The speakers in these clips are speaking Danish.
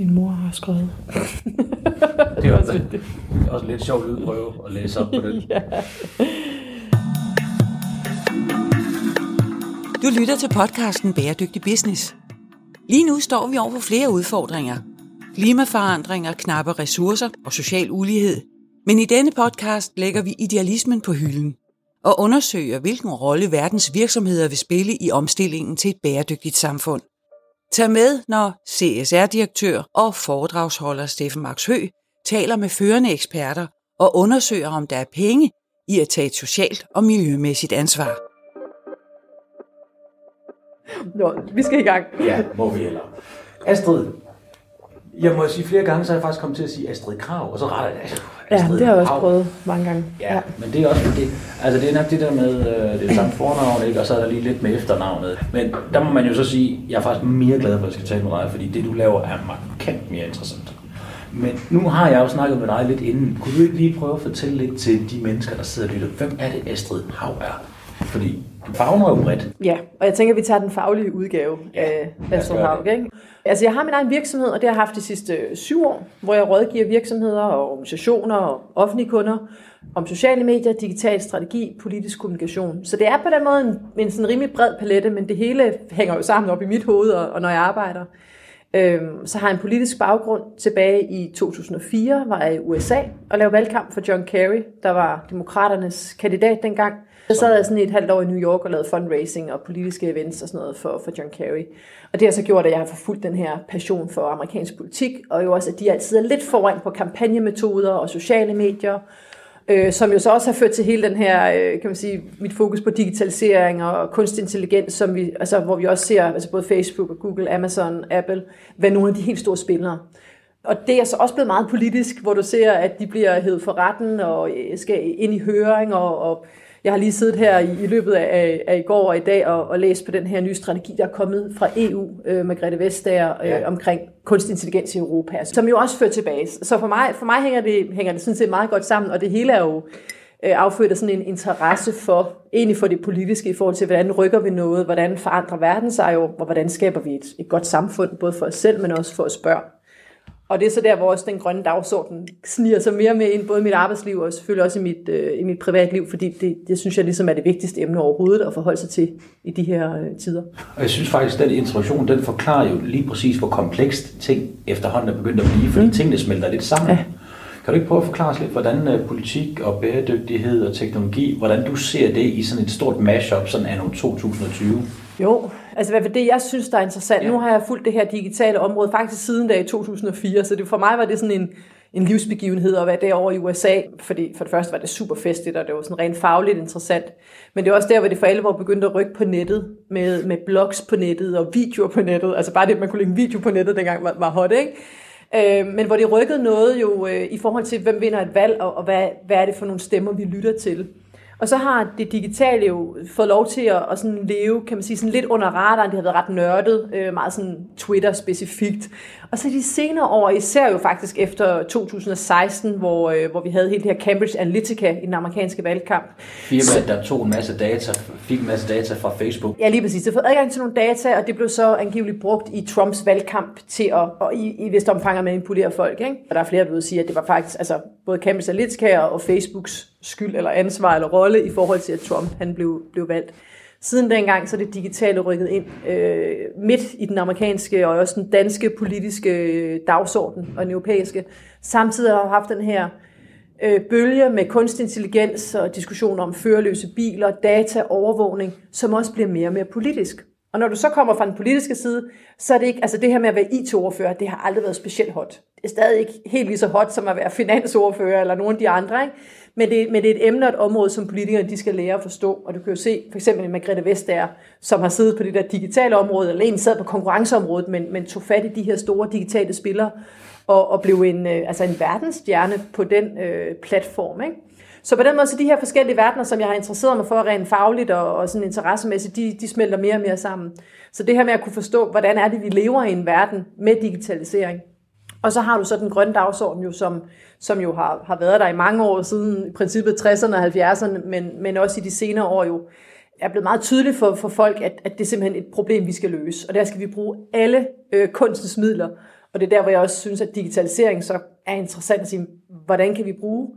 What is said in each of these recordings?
Min mor har skrevet. Det er også, det er også lidt sjovt lydprøve at læse op på det. ja. Du lytter til podcasten Bæredygtig Business. Lige nu står vi over for flere udfordringer. Klimaforandringer, knappe ressourcer og social ulighed. Men i denne podcast lægger vi idealismen på hylden og undersøger, hvilken rolle verdens virksomheder vil spille i omstillingen til et bæredygtigt samfund. Tag med, når CSR-direktør og foredragsholder Steffen Max Hø taler med førende eksperter og undersøger, om der er penge i at tage et socialt og miljømæssigt ansvar. Nå, vi skal i gang. Ja, må vi heller. Astrid, jeg må sige flere gange, så er jeg faktisk kommet til at sige Astrid Krav, og så retter jeg Ja, det har jeg også prøvet mange gange. Ja, ja, men det er også det, altså det er nok det der med, øh, det er samme fornavn, ikke? og så er der lige lidt med efternavnet. Men der må man jo så sige, jeg er faktisk mere glad for, at jeg skal tale med dig, fordi det du laver er markant mere interessant. Men nu har jeg jo snakket med dig lidt inden. Kunne du ikke lige prøve at fortælle lidt til de mennesker, der sidder og lytter, hvem er det Astrid Hav er? Fordi du fagner jo bredt. Ja, og jeg tænker, at vi tager den faglige udgave ja, af Hav. Ikke? Altså, jeg har min egen virksomhed, og det har jeg haft de sidste syv år, hvor jeg rådgiver virksomheder og organisationer og offentlige kunder om sociale medier, digital strategi, politisk kommunikation. Så det er på den måde en, en sådan rimelig bred palette, men det hele hænger jo sammen op i mit hoved, og, og når jeg arbejder. Øhm, så har jeg en politisk baggrund. Tilbage i 2004 var jeg i USA og lavede valgkamp for John Kerry, der var demokraternes kandidat dengang. Så sad jeg sådan et halvt år i New York og lavede fundraising og politiske events og sådan noget for, for John Kerry. Og det har så gjort, at jeg har forfulgt den her passion for amerikansk politik, og jo også, at de altid er lidt foran på kampagnemetoder og sociale medier, øh, som jo så også har ført til hele den her, øh, kan man sige, mit fokus på digitalisering og kunstig intelligens, som vi, altså, hvor vi også ser, altså både Facebook og Google, Amazon, Apple, være nogle af de helt store spillere. Og det er så også blevet meget politisk, hvor du ser, at de bliver hævet for retten og øh, skal ind i høring og, og jeg har lige siddet her i, i løbet af, af i går og i dag og, og læst på den her nye strategi, der er kommet fra EU øh, med Grete Vestager øh, ja. omkring kunstig intelligens i Europa, som jo også fører tilbage. Så for mig, for mig hænger, det, hænger det sådan set meget godt sammen, og det hele er jo øh, affødt af sådan en interesse for, egentlig for det politiske i forhold til, hvordan rykker vi noget, hvordan forandrer verden sig jo, og hvordan skaber vi et, et godt samfund, både for os selv, men også for os børn. Og det er så der, hvor også den grønne dagsorden sniger sig mere med ind, både i mit arbejdsliv og selvfølgelig også i mit, øh, i mit privatliv, fordi det, det synes jeg ligesom er det vigtigste emne overhovedet at forholde sig til i de her øh, tider. Og jeg synes faktisk, at den introduktion, den forklarer jo lige præcis, hvor komplekst ting efterhånden er begyndt at blive, fordi mm. tingene smelter lidt sammen. Ja. Kan du ikke prøve at forklare os lidt, hvordan øh, politik og bæredygtighed og teknologi, hvordan du ser det i sådan et stort mashup, sådan anno 2020? Jo, altså hvad det jeg synes, der er interessant. Ja. Nu har jeg fulgt det her digitale område faktisk siden da i 2004, så det, for mig var det sådan en, en livsbegivenhed at være derovre i USA, fordi for det første var det super festligt, og det var sådan rent fagligt interessant. Men det er også der, hvor det for alvor begyndte at rykke på nettet, med, med blogs på nettet og videoer på nettet. Altså bare det, at man kunne lægge en video på nettet dengang var, var hot, ikke? Øh, men hvor det rykkede noget jo øh, i forhold til, hvem vinder et valg, og, og hvad, hvad er det for nogle stemmer, vi lytter til. Og så har det digitale jo fået lov til at, at sådan leve, kan man sige, sådan lidt under radaren. Det har været ret nørdet, øh, meget sådan Twitter-specifikt. Og så de senere år, især jo faktisk efter 2016, hvor, øh, hvor vi havde hele det her Cambridge Analytica i den amerikanske valgkamp. Firmaet, der tog en masse data, fik en masse data fra Facebook. Ja, lige præcis. Det fik adgang til nogle data, og det blev så angiveligt brugt i Trumps valgkamp til at, og i, i vist omfang at manipulere folk. Ikke? Og der er flere, der vil sige, at det var faktisk altså, både Cambridge Analytica og Facebooks skyld eller ansvar eller rolle i forhold til, at Trump han blev, blev valgt. Siden dengang så er det digitale rykket ind øh, midt i den amerikanske og også den danske politiske øh, dagsorden og den europæiske. Samtidig har vi haft den her øh, bølge med kunstig intelligens og diskussioner om førerløse biler, data, overvågning, som også bliver mere og mere politisk. Og når du så kommer fra den politiske side, så er det ikke, altså det her med at være IT-ordfører, det har aldrig været specielt hot. Det er stadig ikke helt lige så hot som at være finansordfører eller nogen af de andre, ikke? Men, det, men det er et emne og et område, som politikere de skal lære at forstå. Og du kan jo se for eksempel Margrethe Vestager, som har siddet på det der digitale område, eller en sad på konkurrenceområdet, men, men tog fat i de her store digitale spillere, og, og blev en, øh, altså en verdensstjerne på den øh, platform. Ikke? Så på den måde, så de her forskellige verdener, som jeg har interesseret mig for rent fagligt og, og sådan interessemæssigt, de, de smelter mere og mere sammen. Så det her med at kunne forstå, hvordan er det, vi lever i en verden med digitalisering. Og så har du så den grønne dagsorden, jo, som, som jo har, har været der i mange år siden, i princippet 60'erne og 70'erne, men, men også i de senere år jo, er blevet meget tydeligt for, for folk, at, at det er simpelthen et problem, vi skal løse. Og der skal vi bruge alle øh, kunstens midler Og det er der, hvor jeg også synes, at digitalisering så er interessant at sige, hvordan kan vi bruge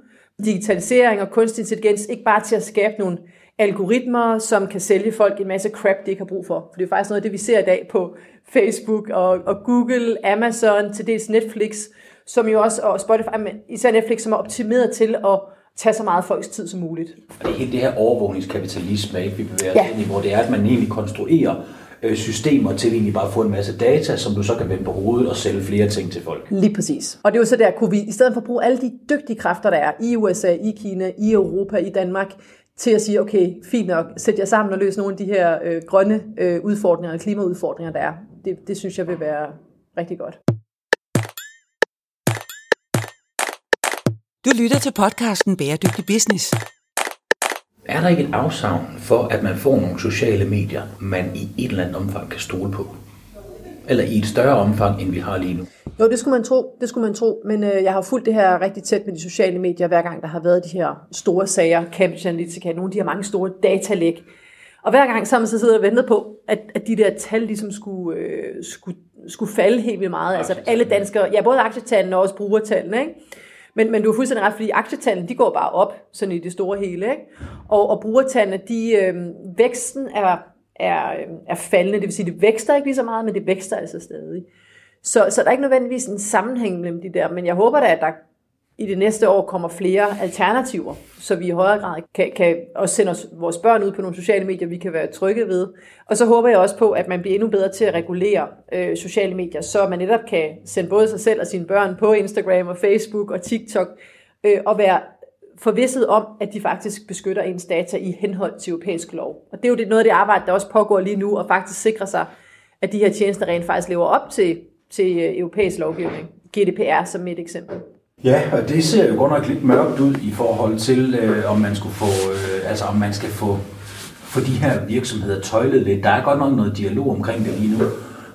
digitalisering og kunstig intelligens ikke bare til at skabe nogle algoritmer, som kan sælge folk en masse crap, de ikke har brug for. For det er faktisk noget af det, vi ser i dag på Facebook og, og Google, Amazon, til dels Netflix, som jo også, og Spotify, især Netflix, som er optimeret til at tage så meget folks tid som muligt. Og det er helt det her overvågningskapitalisme, ikke, vi bevæger os ja. ind i, hvor det er, at man egentlig konstruerer øh, systemer til egentlig bare at få en masse data, som du så kan vende på hovedet og sælge flere ting til folk. Lige præcis. Og det er jo så der, kunne vi i stedet for at bruge alle de dygtige kræfter, der er i USA, i Kina, i Europa, i Danmark, til at sige, okay, fint nok, sæt jer sammen og løs nogle af de her øh, grønne øh, udfordringer, klimaudfordringer, der er. Det, det synes jeg vil være rigtig godt. Du lytter til podcasten Bæredygtig Business. Er der ikke et afsavn for, at man får nogle sociale medier, man i et eller andet omfang kan stole på? Eller i et større omfang, end vi har lige nu? Jo, det skulle man tro, det skulle man tro. men øh, jeg har fulgt det her rigtig tæt med de sociale medier, hver gang der har været de her store sager, Cambridge Analytica, nogle af de her mange store datalæg. Og hver gang så har man så siddet og ventet på, at, at de der tal ligesom skulle, øh, skulle, skulle falde helt vildt meget. Altså at alle danskere, ja både aktietallene og også brugertallene, ikke? Men, men du er fuldstændig ret, fordi aktietallene, de går bare op, sådan i det store hele, ikke? Og, og brugertallene, de, øh, væksten er, er, øh, er faldende, det vil sige, det vækster ikke lige så meget, men det vækster altså stadig. Så, så der er ikke nødvendigvis en sammenhæng mellem de der, men jeg håber da, at der i det næste år kommer flere alternativer, så vi i højere grad kan, kan også sende os, vores børn ud på nogle sociale medier, vi kan være trygge ved. Og så håber jeg også på, at man bliver endnu bedre til at regulere øh, sociale medier, så man netop kan sende både sig selv og sine børn på Instagram og Facebook og TikTok, øh, og være forvisset om, at de faktisk beskytter ens data i henhold til europæisk lov. Og det er jo det, noget af det arbejde, der også pågår lige nu, og faktisk sikre sig, at de her tjenester rent faktisk lever op til, til øh, europæisk lovgivning. GDPR som et eksempel. Ja, og det ser jo godt nok lidt mørkt ud i forhold til, øh, om man skulle få, øh, altså om man skal få, få de her virksomheder tøjlet lidt. Der er godt nok noget dialog omkring det lige nu.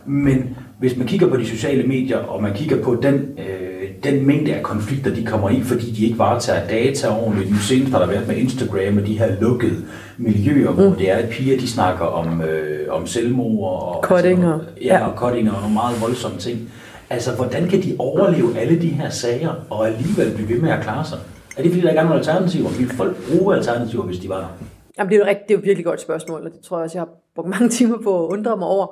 Men hvis man kigger på de sociale medier, og man kigger på den, øh, den mængde af konflikter, de kommer i, fordi de ikke varetager data ordentligt. Nu senest har der været med Instagram og de her lukkede miljøer, mm. hvor det er, at piger de snakker om, øh, om selvmord og, Cuttinger. Altså, ja, og cuttinger og nogle meget voldsomme ting. Altså, hvordan kan de overleve alle de her sager, og alligevel blive ved med at klare sig? Er det fordi, der ikke er nogen alternativer? Vil folk bruge alternativer, hvis de var der? Jamen, det er jo, rigtig, det er jo virkelig godt spørgsmål, og det tror jeg også, jeg har brugt mange timer på at undre mig over.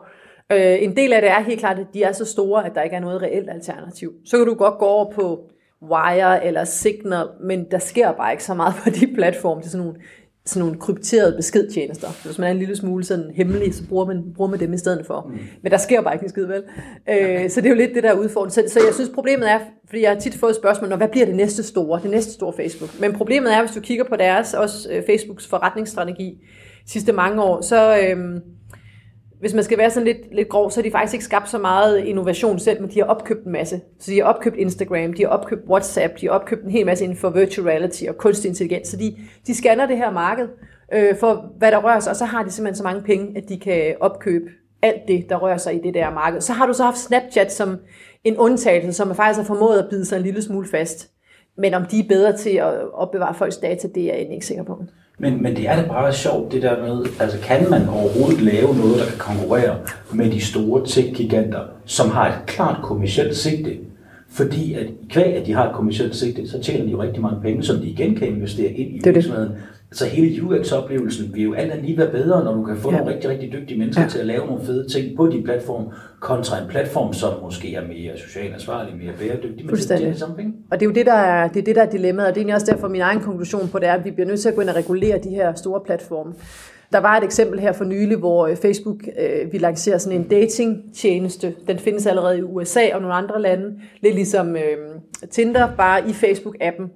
Øh, en del af det er helt klart, at de er så store, at der ikke er noget reelt alternativ. Så kan du godt gå over på Wire eller Signal, men der sker bare ikke så meget på de platforme. Det er sådan nogle sådan nogle krypterede beskedtjenester. Hvis man er en lille smule sådan hemmelig, så bruger man, bruger man dem i stedet for. Mm. Men der sker bare ikke en skid, vel? Øh, så det er jo lidt det, der er udfordring. Så, så jeg synes, problemet er, fordi jeg har tit fået spørgsmål, når, hvad bliver det næste store? Det næste store Facebook. Men problemet er, hvis du kigger på deres, også øh, Facebooks forretningsstrategi sidste mange år, så... Øh, hvis man skal være sådan lidt, lidt grov, så har de faktisk ikke skabt så meget innovation selv, men de har opkøbt en masse. Så de har opkøbt Instagram, de har opkøbt WhatsApp, de har opkøbt en hel masse inden for virtual reality og kunstig intelligens. Så de, de scanner det her marked øh, for, hvad der rører sig, og så har de simpelthen så mange penge, at de kan opkøbe alt det, der rører sig i det der marked. Så har du så haft Snapchat som en undtagelse, som faktisk har formået at bide sig en lille smule fast. Men om de er bedre til at opbevare folks data, det er jeg ikke sikker på. Men, men det er da bare sjovt, det der med, altså kan man overhovedet lave noget, der kan konkurrere med de store tech-giganter, som har et klart kommersielt sigte? Fordi at kvæg, at de har et kommersielt sigte, så tjener de jo rigtig mange penge, som de igen kan investere ind i virksomheden. Så hele UX-oplevelsen vil jo alt andet lige være bedre, når du kan få ja. nogle rigtig, rigtig dygtige mennesker ja. til at lave nogle fede ting på din platform, kontra en platform, som måske er mere socialt ansvarlig, mere bæredygtig, men det er det samme penge. Og det er jo det, der er, det er, det, der er dilemmaet, og det er også derfor min egen konklusion på det er, at vi bliver nødt til at gå ind og regulere de her store platforme. Der var et eksempel her for nylig, hvor øh, Facebook øh, vi lancerer sådan en dating-tjeneste. Den findes allerede i USA og nogle andre lande. Lidt ligesom øh, Tinder, bare i Facebook-appen.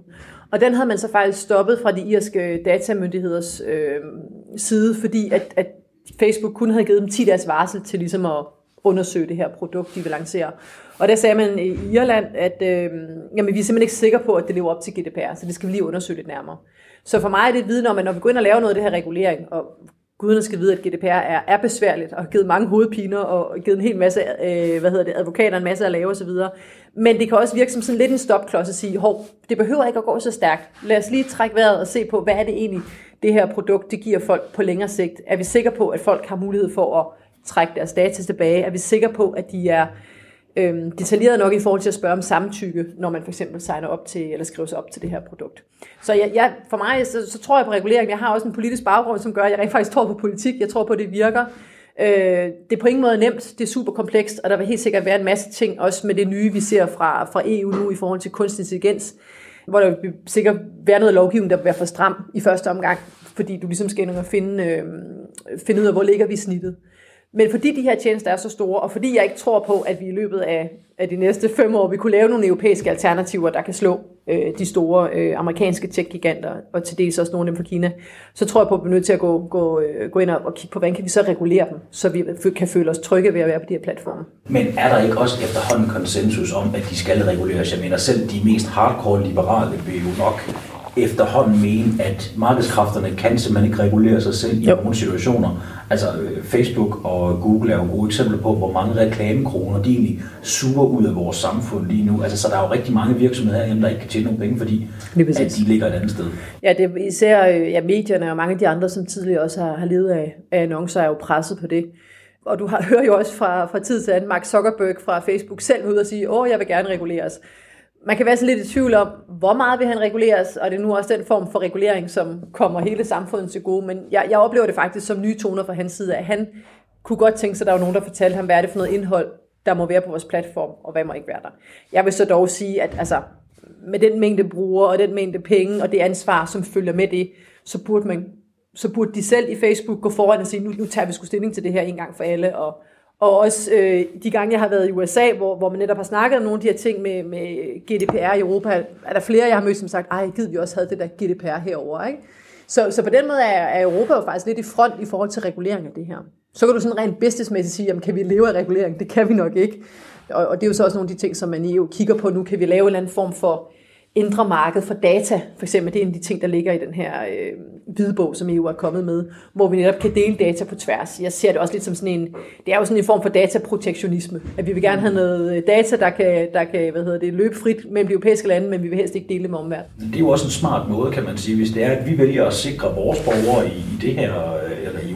Og den havde man så faktisk stoppet fra de irske datamyndigheders øh, side, fordi at, at Facebook kun havde givet dem 10 dages varsel til ligesom at undersøge det her produkt, de vil lancere. Og der sagde man i Irland, at øh, jamen, vi er simpelthen ikke sikre på, at det lever op til GDPR, så det skal vi lige undersøge lidt nærmere. Så for mig er det et viden om, at når vi går ind og laver noget af det her regulering, og guderne skal vide, at GDPR er, er besværligt, og har givet mange hovedpiner, og givet en hel masse, øh, hvad hedder det, advokater en masse at lave osv., men det kan også virke som sådan lidt en stopklods at sige, hov, det behøver ikke at gå så stærkt. Lad os lige trække vejret og se på, hvad er det egentlig, det her produkt, det giver folk på længere sigt. Er vi sikre på, at folk har mulighed for at trække deres data tilbage? Er vi sikre på, at de er øhm, detaljeret nok i forhold til at spørge om samtykke, når man for eksempel signer op til, eller skriver sig op til det her produkt. Så jeg, jeg, for mig, så, så tror jeg på regulering. Jeg har også en politisk baggrund, som gør, at jeg rent faktisk tror på politik. Jeg tror på, at det virker. Øh, det er på ingen måde nemt, det er super komplekst, og der vil helt sikkert være en masse ting, også med det nye, vi ser fra, fra EU nu i forhold til kunstig intelligens, hvor der vil sikkert være noget lovgivning, der vil være for stram i første omgang, fordi du ligesom skal ind og finde, øh, finde ud af, hvor ligger vi snittet. Men fordi de her tjenester er så store, og fordi jeg ikke tror på, at vi i løbet af, af de næste fem år, vi kunne lave nogle europæiske alternativer, der kan slå øh, de store øh, amerikanske tech-giganter, og til dels også nogle af dem fra Kina, så tror jeg på, at vi er nødt til at gå, gå, øh, gå ind og, og kigge på, hvordan kan vi så regulere dem, så vi kan føle os trygge ved at være på de her platforme. Men er der ikke også efterhånden konsensus om, at de skal reguleres? Jeg mener, selv de mest hardcore liberale vil jo nok efterhånden mene, at markedskræfterne kan simpelthen ikke regulere sig selv i jo. nogle situationer. Altså øh, Facebook og Google er jo gode eksempler på, hvor mange reklamekroner de egentlig suger ud af vores samfund lige nu. Altså, så der er jo rigtig mange virksomheder herhjemme, der ikke kan tjene nogen penge, fordi at de ligger et andet sted. Ja, det er især øh, ja, medierne og mange af de andre, som tidligere også har, har levet af, af annoncer, er jo presset på det. Og du har, hører jo også fra, fra tid til anden Mark Zuckerberg fra Facebook selv ud og sige, åh, jeg vil gerne reguleres man kan være så lidt i tvivl om, hvor meget vil han reguleres, og det er nu også den form for regulering, som kommer hele samfundet til gode. Men jeg, jeg oplever det faktisk som nye toner fra hans side, at han kunne godt tænke sig, at der var nogen, der fortalte ham, hvad er det for noget indhold, der må være på vores platform, og hvad må ikke være der. Jeg vil så dog sige, at altså, med den mængde brugere, og den mængde penge, og det ansvar, som følger med det, så burde man så burde de selv i Facebook gå foran og sige, nu, nu tager vi sgu stilling til det her en gang for alle, og, og også øh, de gange, jeg har været i USA, hvor, hvor man netop har snakket om nogle af de her ting med, med GDPR i Europa, er der flere, jeg har mødt, som sagt, ej, givet vi også havde det der GDPR herover, ikke? Så, så på den måde er, er Europa jo faktisk lidt i front i forhold til regulering af det her. Så kan du sådan rent businessmæssigt sige, jamen, kan vi leve af regulering? Det kan vi nok ikke. Og, og det er jo så også nogle af de ting, som man i EU kigger på nu. Kan vi lave en eller anden form for indre marked for data, for eksempel, det er en af de ting, der ligger i den her øh, hvidebog, som EU er kommet med, hvor vi netop kan dele data på tværs. Jeg ser det også lidt som sådan en, det er jo sådan en form for dataprotektionisme, at vi vil gerne have noget øh, data, der kan, der kan hvad hedder det, løbe frit mellem de europæiske lande, men vi vil helst ikke dele det med omverdenen. Det er jo også en smart måde, kan man sige, hvis det er, at vi vælger at sikre vores borgere i, i det her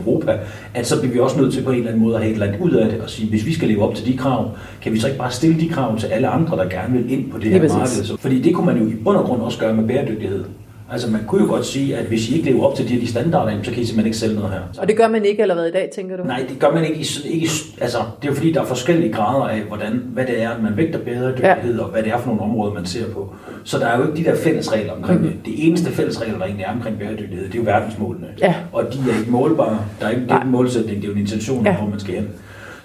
Europa, at så bliver vi også nødt til på en eller anden måde at have et eller andet ud af det og sige, hvis vi skal leve op til de krav, kan vi så ikke bare stille de krav til alle andre, der gerne vil ind på det her marked? Fordi det kunne man jo i bund og grund også gøre med bæredygtighed. Altså man kunne jo godt sige, at hvis I ikke lever op til de her de standarder, så kan I simpelthen ikke sælge noget her. Og det gør man ikke allerede i dag, tænker du? Nej, det gør man ikke. ikke altså, det er jo fordi, der er forskellige grader af, hvordan, hvad det er, man vægter bæredygtighed, ja. og hvad det er for nogle områder, man ser på. Så der er jo ikke de der fælles regler omkring mm. det. Det eneste fælles regler, der egentlig er omkring bæredygtighed, det er jo verdensmålene. Ja. Og de er ikke målbare. Der er ikke, det er en målsætning, det er jo en intention, ja. hvor man skal hen.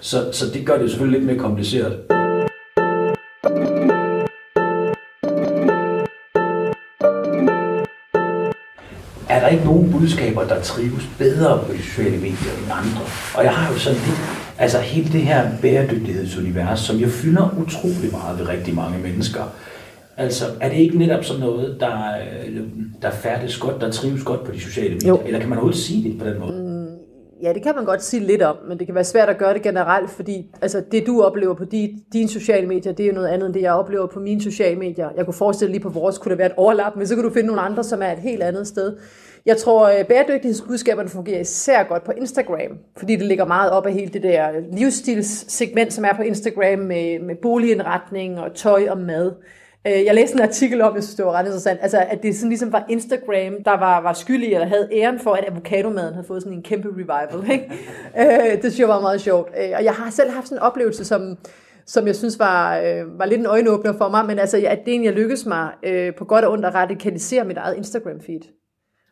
Så, så det gør det selvfølgelig lidt mere kompliceret. Er der ikke nogen budskaber, der trives bedre på de sociale medier end andre. Og jeg har jo sådan lidt, altså hele det her bæredygtighedsunivers, som jo fylder utrolig meget ved rigtig mange mennesker. Altså, er det ikke netop sådan noget, der, der færdes godt, der trives godt på de sociale medier? Jo. Eller kan man overhovedet sige det på den måde? Mm, ja, det kan man godt sige lidt om, men det kan være svært at gøre det generelt, fordi altså, det du oplever på de, dine sociale medier, det er jo noget andet end det, jeg oplever på mine sociale medier. Jeg kunne forestille lige på vores, kunne der være et overlap, men så kan du finde nogle andre, som er et helt andet sted. Jeg tror, øh, bæredygtighedsbudskaberne fungerer især godt på Instagram, fordi det ligger meget op af hele det der livsstilssegment, som er på Instagram med, med boligindretning og tøj og mad. Øh, jeg læste en artikel om, jeg synes, det var ret interessant, altså, at det sådan ligesom var Instagram, der var, var skyldig eller havde æren for, at avocadomaden havde fået sådan en kæmpe revival. Ikke? Øh, det synes jeg var meget sjovt. Og jeg har selv haft sådan en oplevelse, som, som jeg synes var, øh, var lidt en øjenåbner for mig, men altså, at det egentlig lykkedes mig øh, på godt og ondt at radikalisere mit eget Instagram-feed.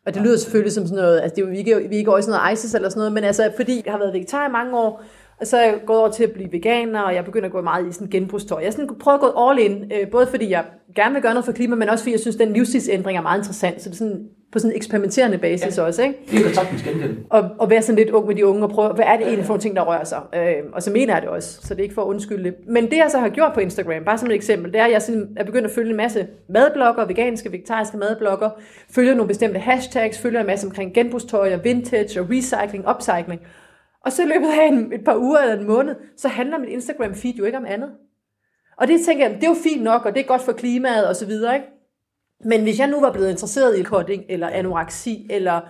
Og det lyder selvfølgelig som sådan noget, altså det vi, ikke, vi ikke over i sådan noget ISIS eller sådan noget, men altså fordi jeg har været vegetar i mange år, og så er jeg gået over til at blive veganer, og jeg begynder at gå meget i sådan genbrugstøj. Jeg sådan prøvet at gå all in, øh, både fordi jeg gerne vil gøre noget for klima, men også fordi jeg synes, at den livsstilsændring er meget interessant. Så det er sådan på sådan en eksperimenterende basis ja. også. Ikke? Det kan sagtens genkende. Og, og være sådan lidt ung med de unge og prøve, hvad er det egentlig for nogle ting, der rører sig? Øh, og så mener jeg det også, så det er ikke for at undskylde det. Men det jeg så har gjort på Instagram, bare som et eksempel, det er, at jeg sådan, er begyndt at følge en masse madblogger, veganske, vegetariske madblogger, følger nogle bestemte hashtags, følger en masse omkring genbrugstøj og vintage og recycling, upcycling. Og så i løbet af en, et par uger eller en måned, så handler mit Instagram-feed jo ikke om andet. Og det tænker jeg, det er jo fint nok, og det er godt for klimaet og så videre, ikke? Men hvis jeg nu var blevet interesseret i cutting, eller anoreksi, eller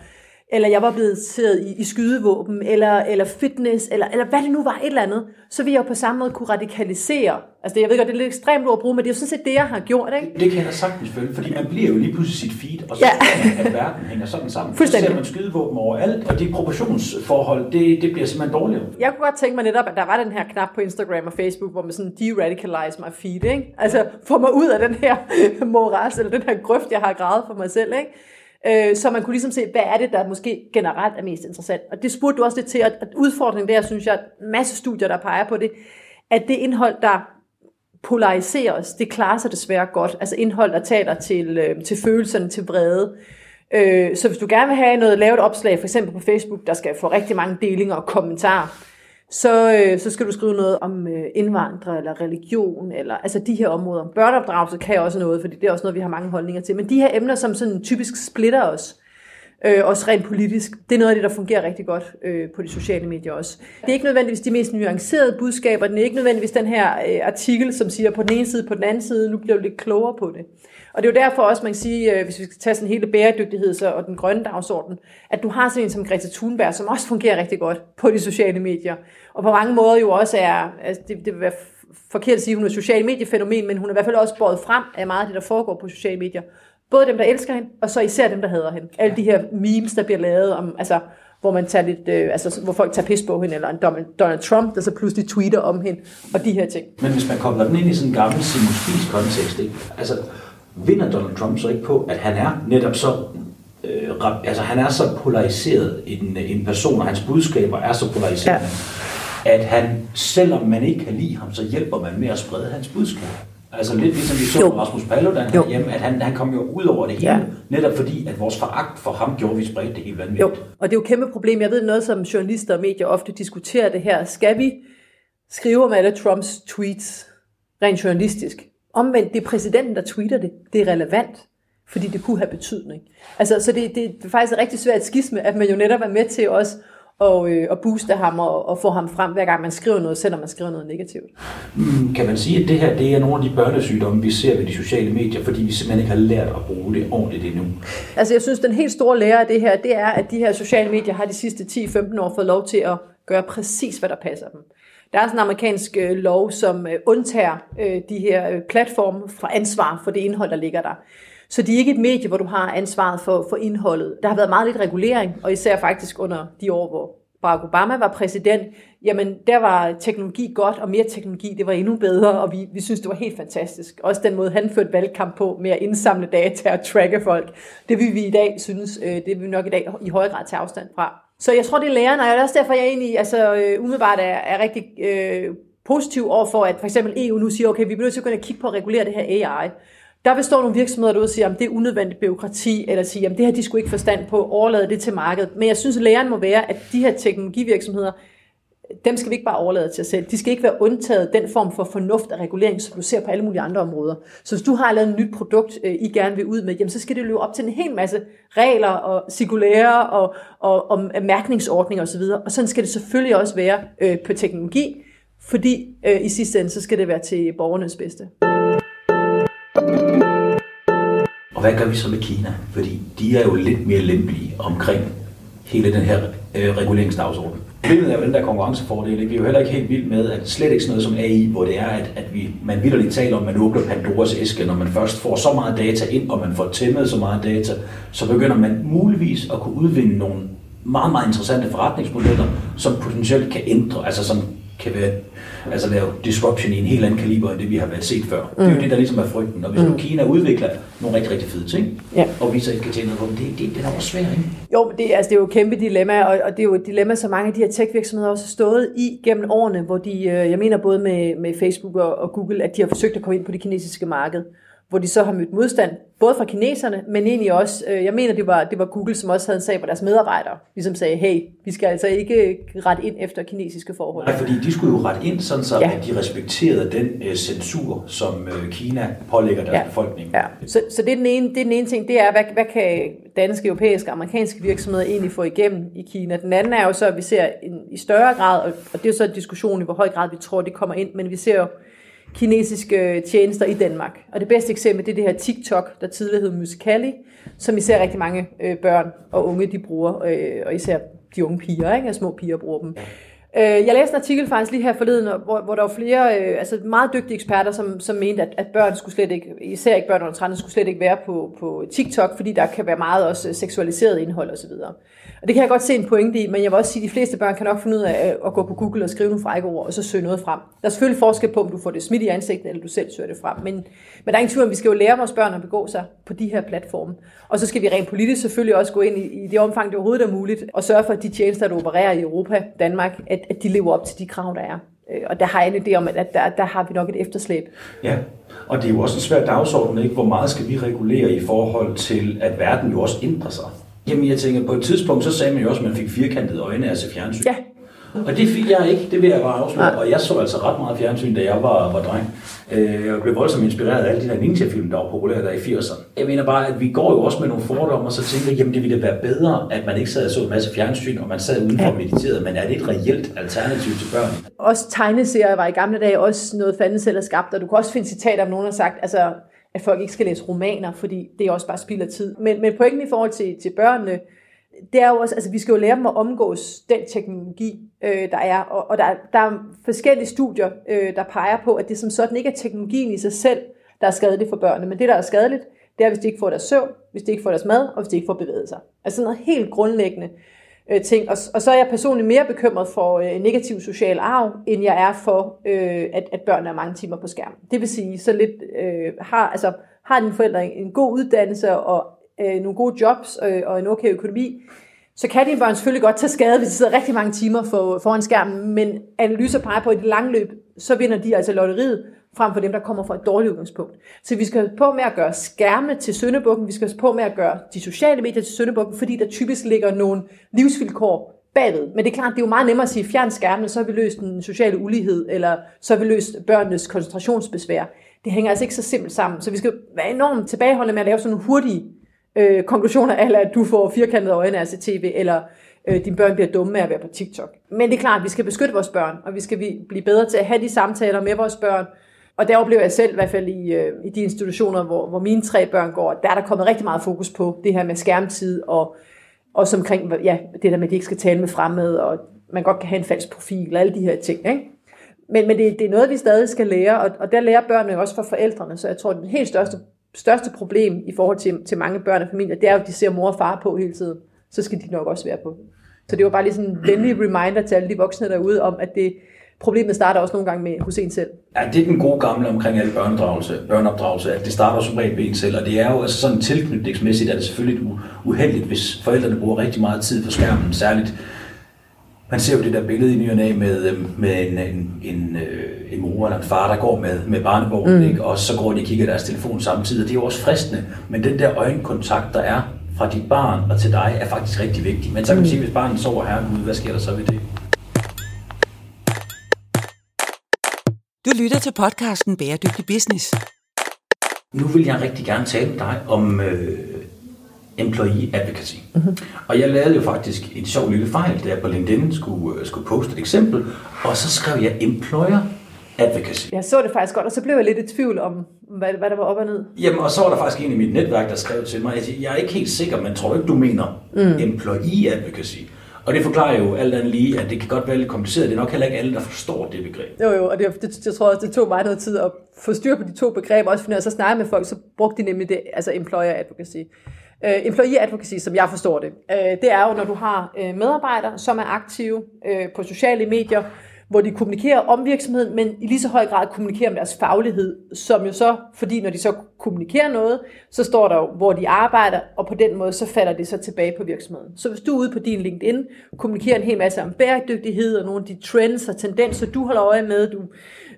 eller jeg var blevet siddet i, i skydevåben, eller, eller fitness, eller, eller hvad det nu var, et eller andet, så vil jeg jo på samme måde kunne radikalisere. Altså det, jeg ved godt, det er lidt ekstremt ord at bruge, men det er jo sådan set det, jeg har gjort. Ikke? Det, det kan jeg da sagtens følge, fordi man bliver jo lige pludselig sit feed, og så ja. man, at verden hænger sådan sammen. Så ser man skydevåben overalt, og de proportionsforhold, det, det bliver simpelthen dårligere. Jeg kunne godt tænke mig netop, at der var den her knap på Instagram og Facebook, hvor man sådan de-radicalize my feed, ikke? Altså få mig ud af den her moras, eller den her grøft, jeg har gravet for mig selv, ikke? Øh, så man kunne ligesom se, hvad er det, der måske generelt er mest interessant. Og det spurgte du også lidt til, at udfordringen der, synes jeg, at masse studier, der peger på det, at det indhold, der polariseres, det klarer sig desværre godt. Altså indhold, der taler til, øh, til følelserne, til vrede. Øh, så hvis du gerne vil have noget, lavet opslag, for eksempel på Facebook, der skal få rigtig mange delinger og kommentarer, så, øh, så skal du skrive noget om øh, indvandrere eller religion, eller altså de her områder. Børneopdragelse kan også noget, fordi det er også noget, vi har mange holdninger til. Men de her emner, som sådan typisk splitter os, øh, også rent politisk, det er noget af det, der fungerer rigtig godt øh, på de sociale medier også. Det er ikke nødvendigvis de mest nuancerede budskaber, det er ikke nødvendigvis den her øh, artikel, som siger på den ene side, på den anden side, nu bliver du lidt klogere på det. Og det er jo derfor også, man kan sige, øh, hvis vi skal tage sådan hele bæredygtighed og den grønne dagsorden, at du har sådan en som Greta Thunberg, som også fungerer rigtig godt på de sociale medier. Og på mange måder jo også er, altså det, det vil være forkert at sige, at hun er et socialt mediefænomen, men hun er i hvert fald også båret frem af meget af det, der foregår på sociale medier. Både dem, der elsker hende, og så især dem, der hader hende. Alle de her memes, der bliver lavet om, altså, hvor man tager lidt, øh, altså, hvor folk tager pis på hende, eller en Donald Trump, der så pludselig tweeter om hende, og de her ting. Men hvis man kobler den ind i sådan en gammel Simon Spies kontekst, ikke? altså vinder Donald Trump så ikke på, at han er netop så øh, altså han er så polariseret en, en person, og hans budskaber er så polariserende, ja. at han, selvom man ikke kan lide ham, så hjælper man med at sprede hans budskab. Altså lidt ligesom vi så jo. Rasmus Paludan hjemme, at han, han kom jo ud over det hele, ja. netop fordi, at vores foragt for ham gjorde, at vi spredte det helt vanvittigt. Jo, og det er jo et kæmpe problem. Jeg ved noget, som journalister og medier ofte diskuterer det her. Skal vi skrive om alle Trumps tweets rent journalistisk? Omvendt, det er præsidenten, der tweeter det. Det er relevant, fordi det kunne have betydning. Altså, så det, det er faktisk rigtig svært skisme, at man jo netop er med til også og, øh, og booste ham og, og få ham frem, hver gang man skriver noget, selvom man skriver noget negativt. Mm, kan man sige, at det her det er nogle af de børnesygdomme, vi ser ved de sociale medier, fordi vi simpelthen ikke har lært at bruge det ordentligt endnu? Altså jeg synes, den helt store lære af det her, det er, at de her sociale medier har de sidste 10-15 år fået lov til at gøre præcis, hvad der passer dem. Der er sådan en amerikansk øh, lov, som øh, undtager øh, de her platforme fra ansvar for det indhold, der ligger der. Så det er ikke et medie, hvor du har ansvaret for, for indholdet. Der har været meget lidt regulering, og især faktisk under de år, hvor Barack Obama var præsident, jamen der var teknologi godt, og mere teknologi, det var endnu bedre, og vi, vi synes, det var helt fantastisk. Også den måde, han førte valgkamp på med at indsamle data og tracke folk, det vil vi i dag synes, øh, det vil vi nok i dag i høj grad tage afstand fra. Så jeg tror, det er lærerne, og det er også derfor, jeg egentlig altså, øh, umiddelbart er, er rigtig øh, positiv over for, at for eksempel EU nu siger, okay, vi bliver nødt til at gå ind og kigge på at regulere det her AI. Der vil stå nogle virksomheder derude og sige, at det er unødvendigt byråkrati, eller sige, at det her de skulle ikke forstand på, overlade det til markedet. Men jeg synes, at læren må være, at de her teknologivirksomheder, dem skal vi ikke bare overlade til os selv. De skal ikke være undtaget den form for fornuft og regulering, som du ser på alle mulige andre områder. Så hvis du har lavet et nyt produkt, øh, I gerne vil ud med, jamen, så skal det løbe op til en hel masse regler og cirkulære og, og, og mærkningsordninger osv. Og sådan skal det selvfølgelig også være øh, på teknologi, fordi øh, i sidste ende, så skal det være til borgernes bedste. Og hvad gør vi så med Kina? Fordi de er jo lidt mere lempelige omkring hele den her øh, reguleringsdagsorden. Problemet er jo den der konkurrencefordel. Vi er jo heller ikke helt vildt med, at slet ikke sådan noget som AI, hvor det er, at, at vi, man vidderligt taler om, at man åbner Pandoras æske, når man først får så meget data ind, og man får tæmmet så meget data, så begynder man muligvis at kunne udvinde nogle meget, meget interessante forretningsmodeller, som potentielt kan ændre, altså som kan være, altså lave disruption i en helt anden kaliber, end det vi har været set før. Mm. Det er jo mm. det, der ligesom er frygten. Og hvis mm. nu Kina udvikler nogle rigtig, rigtig fede ting, ja. og vi så ikke kan tjene noget på dem, det, det, det er også svært, ikke? Jo, det, altså, det er jo et kæmpe dilemma, og, og det er jo et dilemma, som mange af de her tech-virksomheder også har stået i gennem årene, hvor de, øh, jeg mener både med, med Facebook og, og Google, at de har forsøgt at komme ind på det kinesiske marked hvor de så har mødt modstand, både fra kineserne, men egentlig også, øh, jeg mener, det var, det var Google, som også havde en sag, hvor deres medarbejdere ligesom sagde, hey, vi skal altså ikke rette ind efter kinesiske forhold. Nej, fordi de skulle jo rette ind, sådan så ja. at de respekterede den øh, censur, som øh, Kina pålægger deres ja. befolkning. Ja. Så, så det, er den ene, det er den ene ting, det er, hvad, hvad kan danske, europæiske og amerikanske virksomheder egentlig få igennem i Kina? Den anden er jo så, at vi ser en, i større grad, og, og det er så en diskussion i, hvor høj grad vi tror, det kommer ind, men vi ser jo kinesiske tjenester i Danmark. Og det bedste eksempel, det er det her TikTok, der tidligere hed Musical.ly, som især rigtig mange øh, børn og unge, de bruger, øh, og især de unge piger, ikke? små piger bruger dem. Øh, jeg læste en artikel faktisk lige her forleden, hvor, hvor der var flere øh, altså meget dygtige eksperter, som, som mente, at, at børn skulle slet ikke, især ikke børn under 13, skulle slet ikke være på, på TikTok, fordi der kan være meget også seksualiseret indhold osv. Og det kan jeg godt se en pointe i, men jeg vil også sige, at de fleste børn kan nok finde ud af øh, at gå på Google og skrive nogle frække ord, og så søge noget frem. Der er selvfølgelig forskel på, om du får det smidt i ansigtet, eller du selv søger det frem. Men, men der er ingen tvivl om, vi skal jo lære vores børn at begå sig på de her platforme. Og så skal vi rent politisk selvfølgelig også gå ind i, i det omfang, det overhovedet er muligt, og sørge for, at de tjenester, der opererer i Europa, Danmark, at, at de lever op til de krav, der er. Øh, og der har jeg en idé om, at der, der har vi nok et efterslæb. Ja, og det er jo også en svær dagsorden, ikke? hvor meget skal vi regulere i forhold til, at verden jo også ændrer sig. Jamen jeg tænker, på et tidspunkt, så sagde man jo også, at man fik firkantede øjne af at se fjernsyn. Ja. Og det fik jeg ikke, det vil jeg bare afsløre. Og jeg så altså ret meget fjernsyn, da jeg var, var dreng. Øh, jeg blev voldsomt inspireret af alle de der ninja-film, der var populære der i 80'erne. Jeg mener bare, at vi går jo også med nogle fordomme, og så tænker jamen det ville være bedre, at man ikke sad og så en masse fjernsyn, og man sad udenfor og mediterede. Men er det et reelt alternativ til børn? Også tegneserier var i gamle dage også noget fanden selv skabt, og du kan også finde citater, om nogen har sagt, altså at folk ikke skal læse romaner, fordi det er også bare spild af tid. Men, men pointen i forhold til, til børnene, det er jo også, altså vi skal jo lære dem at omgås den teknologi, øh, der er, og, og der, der er forskellige studier, øh, der peger på, at det som sådan ikke er teknologien i sig selv, der er skadeligt for børnene, men det, der er skadeligt, det er, hvis de ikke får deres søvn, hvis de ikke får deres mad, og hvis de ikke får bevæget sig. Altså noget helt grundlæggende øh, ting. Og, og så er jeg personligt mere bekymret for øh, negativ social arv, end jeg er for, øh, at, at børn er mange timer på skærmen. Det vil sige, så lidt øh, har, altså, har dine forældre en, en god uddannelse og øh, nogle gode jobs øh, og en okay økonomi, så kan dine børn selvfølgelig godt tage skade, hvis de sidder rigtig mange timer for, foran skærmen, men analyser peger på, at i det lange løb, så vinder de altså lotteriet frem for dem, der kommer fra et dårligt udgangspunkt. Så vi skal på med at gøre skærme til søndebukken, vi skal på med at gøre de sociale medier til søndebukken, fordi der typisk ligger nogle livsvilkår bagved. Men det er klart, det er jo meget nemmere at sige, fjern skærmen, så har vi løst den sociale ulighed, eller så har vi løst børnenes koncentrationsbesvær. Det hænger altså ikke så simpelt sammen. Så vi skal være enormt tilbageholdende med at lave sådan nogle hurtige øh, konklusioner, eller at du får firkantede øjne af at tv, eller øh, dine børn bliver dumme af at være på TikTok. Men det er klart, at vi skal beskytte vores børn, og vi skal blive bedre til at have de samtaler med vores børn. Og der oplever jeg selv, i hvert fald i, øh, i de institutioner, hvor, hvor mine tre børn går, der er der kommet rigtig meget fokus på det her med skærmtid, og også omkring ja, det der med, at de ikke skal tale med fremmede, og man godt kan have en falsk profil, og alle de her ting. Ikke? Men, men det, det er noget, vi stadig skal lære, og, og der lærer børnene også fra forældrene, så jeg tror, det helt største største problem i forhold til, til mange børn og familier, det er jo, at de ser mor og far på hele tiden. Så skal de nok også være på. Så det var bare lige sådan en venlig reminder til alle de voksne derude om, at det, problemet starter også nogle gange med hos en selv. Ja, det er den gode gamle omkring alle børneopdragelse, børneopdragelse, at det starter som regel ved en selv, og det er jo altså sådan tilknytningsmæssigt, at det selvfølgelig uheldigt, hvis forældrene bruger rigtig meget tid på skærmen, særligt man ser jo det der billede i ny og med, øh, med en, en, en, øh, en mor eller en far, der går med, med barnevognen, mm. ikke? og så går de og kigger deres telefon samtidig, det er jo også fristende, men den der øjenkontakt, der er fra dit barn og til dig, er faktisk rigtig vigtig. Men så kan man mm. sige, hvis barnet sover her, hvad sker der så ved det? Du lytter til podcasten Bæredygtig Business. Nu vil jeg rigtig gerne tale med dig om øh, employee advocacy. Mm-hmm. Og jeg lavede jo faktisk en sjov lille fejl, da jeg på LinkedIn skulle, øh, skulle poste et eksempel, og så skrev jeg employer advocacy. Jeg så det faktisk godt, og så blev jeg lidt i tvivl om, hvad, hvad der var op og ned. Jamen, og så var der faktisk en i mit netværk, der skrev til mig, at jeg er ikke helt sikker, men tror ikke, du mener mm. employee advocacy. Og det forklarer jo alt andet lige, at det kan godt være lidt kompliceret. Det er nok heller ikke alle, der forstår det begreb. Jo, jo, og det, det, jeg tror også, det tog mig noget tid at få styr på de to begreber. Også fordi når jeg så snakker med folk, så brugte de nemlig det, altså employer advocacy. Uh, employee advocacy, som jeg forstår det, uh, det er jo, når du har uh, medarbejdere, som er aktive uh, på sociale medier, hvor de kommunikerer om virksomheden, men i lige så høj grad kommunikerer om deres faglighed, som jo så, fordi når de så kommunikerer noget, så står der jo, hvor de arbejder, og på den måde så falder det så tilbage på virksomheden. Så hvis du er ude på din LinkedIn, kommunikerer en hel masse om bæredygtighed og nogle af de trends og tendenser, du holder øje med, du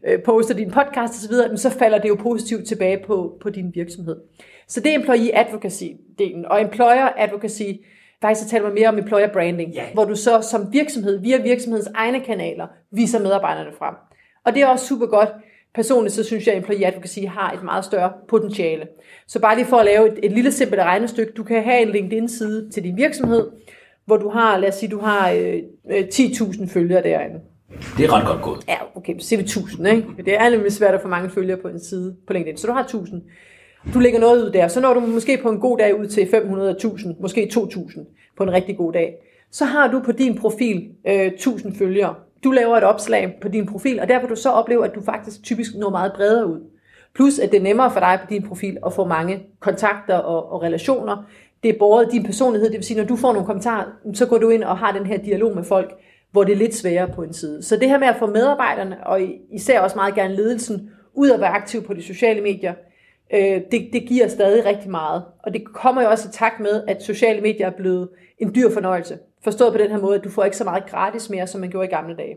øh, poster din podcast osv., så falder det jo positivt tilbage på, på din virksomhed. Så det er employee advocacy-delen. Og employer advocacy, faktisk så taler man mere om employer branding, yeah. hvor du så som virksomhed, via virksomhedens egne kanaler, viser medarbejderne frem. Og det er også super godt. Personligt så synes jeg, at employee advocacy har et meget større potentiale. Så bare lige for at lave et, et lille simpelt regnestykke, du kan have en LinkedIn-side til din virksomhed, hvor du har, lad os sige, du har øh, 10.000 øh, følgere derinde. Det er ret godt gået. Ja, okay, så siger vi 1000, ikke? Det er nemlig svært at få mange følgere på en side på LinkedIn. Så du har 1000. Du lægger noget ud der, så når du måske på en god dag ud til 500.000, måske 2000 på en rigtig god dag. Så har du på din profil øh, 1000 følgere. Du laver et opslag på din profil, og der vil du så opleve, at du faktisk typisk når meget bredere ud. Plus, at det er nemmere for dig på din profil at få mange kontakter og, og relationer. Det er både din personlighed, det vil sige, når du får nogle kommentarer, så går du ind og har den her dialog med folk, hvor det er lidt sværere på en side. Så det her med at få medarbejderne, og især også meget gerne ledelsen, ud at være aktiv på de sociale medier, øh, det, det giver stadig rigtig meget. Og det kommer jo også i takt med, at sociale medier er blevet en dyr fornøjelse. Forstået på den her måde, at du får ikke så meget gratis mere, som man gjorde i gamle dage.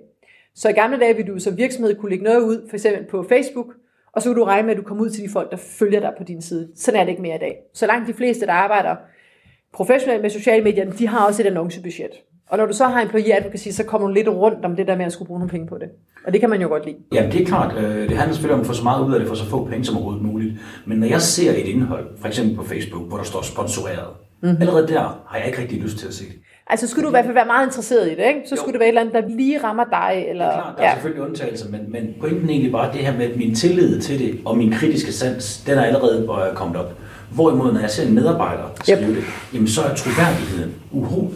Så i gamle dage ville du som virksomhed kunne lægge noget ud, for eksempel på Facebook, og så vil du regne med, at du kommer ud til de folk, der følger dig på din side. Sådan er det ikke mere i dag. Så langt de fleste, der arbejder professionelt med sociale medier, de har også et annoncebudget. Og når du så har employee advocacy, så kommer du lidt rundt om det der med at skulle bruge nogle penge på det. Og det kan man jo godt lide. Jamen det er klart, øh, det handler selvfølgelig om at få så meget ud af det for så få penge som overhovedet muligt. Men når jeg ser et indhold, for eksempel på Facebook, hvor der står sponsoreret, mm-hmm. allerede der har jeg ikke rigtig lyst til at se det. Altså skulle du i hvert fald være meget interesseret i det, ikke? Så jo. skulle det være et eller andet, der lige rammer dig. Eller... Det er klart, der er ja. selvfølgelig undtagelser, men, men pointen er egentlig bare det her med, at min tillid til det, og min kritiske sans, den er allerede kommet op. Hvorimod, når jeg ser en medarbejder skrive yep. det, jamen, så er troværdigheden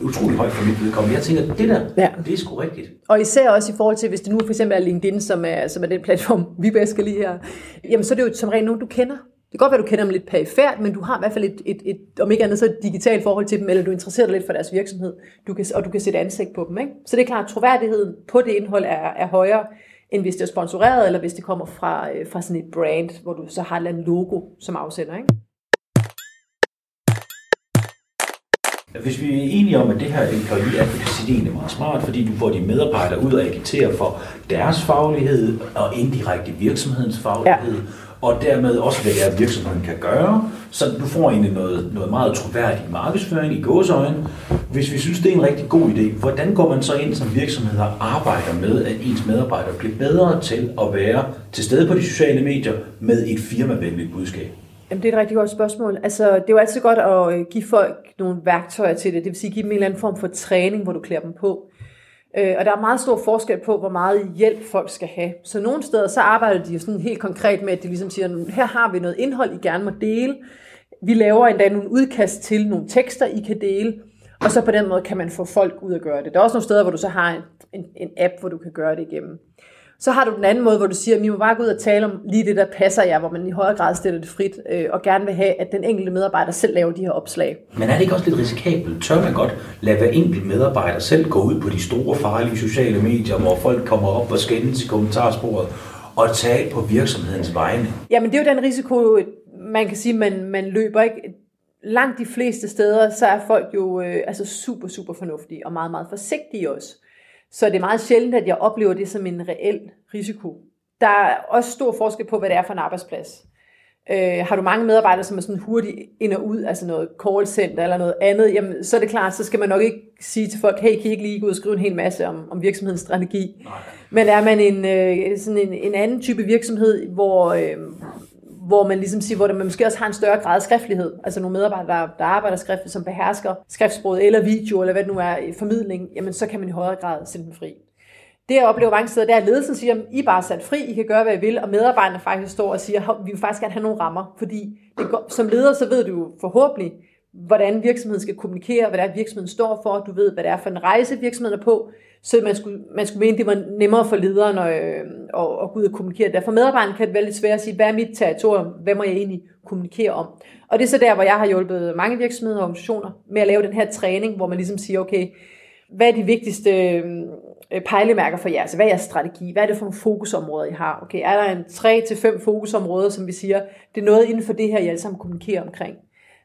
utrolig høj for mit vedkommende. Jeg tænker, det der, ja. det er sgu rigtigt. Og især også i forhold til, hvis det nu for eksempel er LinkedIn, som er, som er den platform, vi bedst skal lige her, jamen så er det jo som regel nogen, du kender. Det kan godt være, du kender dem lidt perifært, men du har i hvert fald et, et, et om ikke andet så et digitalt forhold til dem, eller du interesserer dig lidt for deres virksomhed, du kan, og du kan sætte ansigt på dem. Ikke? Så det er klart, at troværdigheden på det indhold er, er højere, end hvis det er sponsoreret, eller hvis det kommer fra, øh, fra sådan et brand, hvor du så har et logo som afsender. Ikke? Hvis vi er enige om, at det her employee advocacy det er meget smart, fordi du får de medarbejdere ud og agitere for deres faglighed og indirekte virksomhedens faglighed, ja. og dermed også, hvad det er, virksomheden kan gøre, så du får egentlig noget, noget meget troværdig markedsføring i gåsøjne. Hvis vi synes, det er en rigtig god idé, hvordan går man så ind som virksomhed og arbejder med, at ens medarbejdere bliver bedre til at være til stede på de sociale medier med et firmavenligt budskab? Jamen, det er et rigtig godt spørgsmål. Altså, det er jo altid godt at øh, give folk nogle værktøjer til det. Det vil sige, give dem en eller anden form for træning, hvor du klæder dem på. Øh, og der er meget stor forskel på, hvor meget hjælp folk skal have. Så nogle steder, så arbejder de jo sådan helt konkret med, at de ligesom siger, her har vi noget indhold, I gerne må dele. Vi laver endda nogle udkast til nogle tekster, I kan dele. Og så på den måde kan man få folk ud at gøre det. Der er også nogle steder, hvor du så har en, en, en app, hvor du kan gøre det igennem. Så har du den anden måde, hvor du siger, at vi må bare gå ud og tale om lige det, der passer jer, hvor man i højere grad stiller det frit, øh, og gerne vil have, at den enkelte medarbejder selv laver de her opslag. Men er det ikke også lidt risikabelt? Tør man godt lade hver enkelt medarbejder selv gå ud på de store farlige sociale medier, hvor folk kommer op og skændes i kommentarsporet, og tale på virksomhedens vegne? Jamen det er jo den risiko, man kan sige, man, man løber ikke. Langt de fleste steder, så er folk jo øh, altså super, super fornuftige og meget, meget forsigtige også. Så det er meget sjældent, at jeg oplever det som en reel risiko. Der er også stor forskel på, hvad det er for en arbejdsplads. Øh, har du mange medarbejdere, som er sådan hurtigt ind og ud, altså noget call center eller noget andet, jamen, så er det klart, så skal man nok ikke sige til folk, hey, kan I ikke lige gå ud og skrive en hel masse om, om virksomhedens strategi? Nej. Men er man en, øh, sådan en, en anden type virksomhed, hvor, øh, hvor man ligesom siger, hvor man måske også har en større grad af skriftlighed. Altså nogle medarbejdere, der, der arbejder skriftligt, som behersker skriftsproget eller video, eller hvad det nu er, formidling, jamen så kan man i højere grad sende dem fri. Det jeg oplever mange steder, det er, at ledelsen siger, at I er bare sat fri, I kan gøre, hvad I vil, og medarbejderne faktisk står og siger, at vi vil faktisk gerne have nogle rammer, fordi det går, som leder, så ved du jo forhåbentlig, hvordan virksomheden skal kommunikere, hvad det er, virksomheden står for, du ved, hvad det er for en rejse, virksomheden er på, så man skulle, man skulle mene, det var nemmere for lederen at, øh, at, at gå ud og kommunikere. Derfor medarbejderen kan det være lidt svært at sige, hvad er mit territorium, hvad må jeg egentlig kommunikere om? Og det er så der, hvor jeg har hjulpet mange virksomheder og organisationer med at lave den her træning, hvor man ligesom siger, okay, hvad er de vigtigste øh, pejlemærker for jer? Altså, hvad er jeres strategi? Hvad er det for nogle fokusområder, I har? Okay, er der en 3-5 fokusområder, som vi siger, det er noget inden for det her, I alle sammen kommunikerer omkring?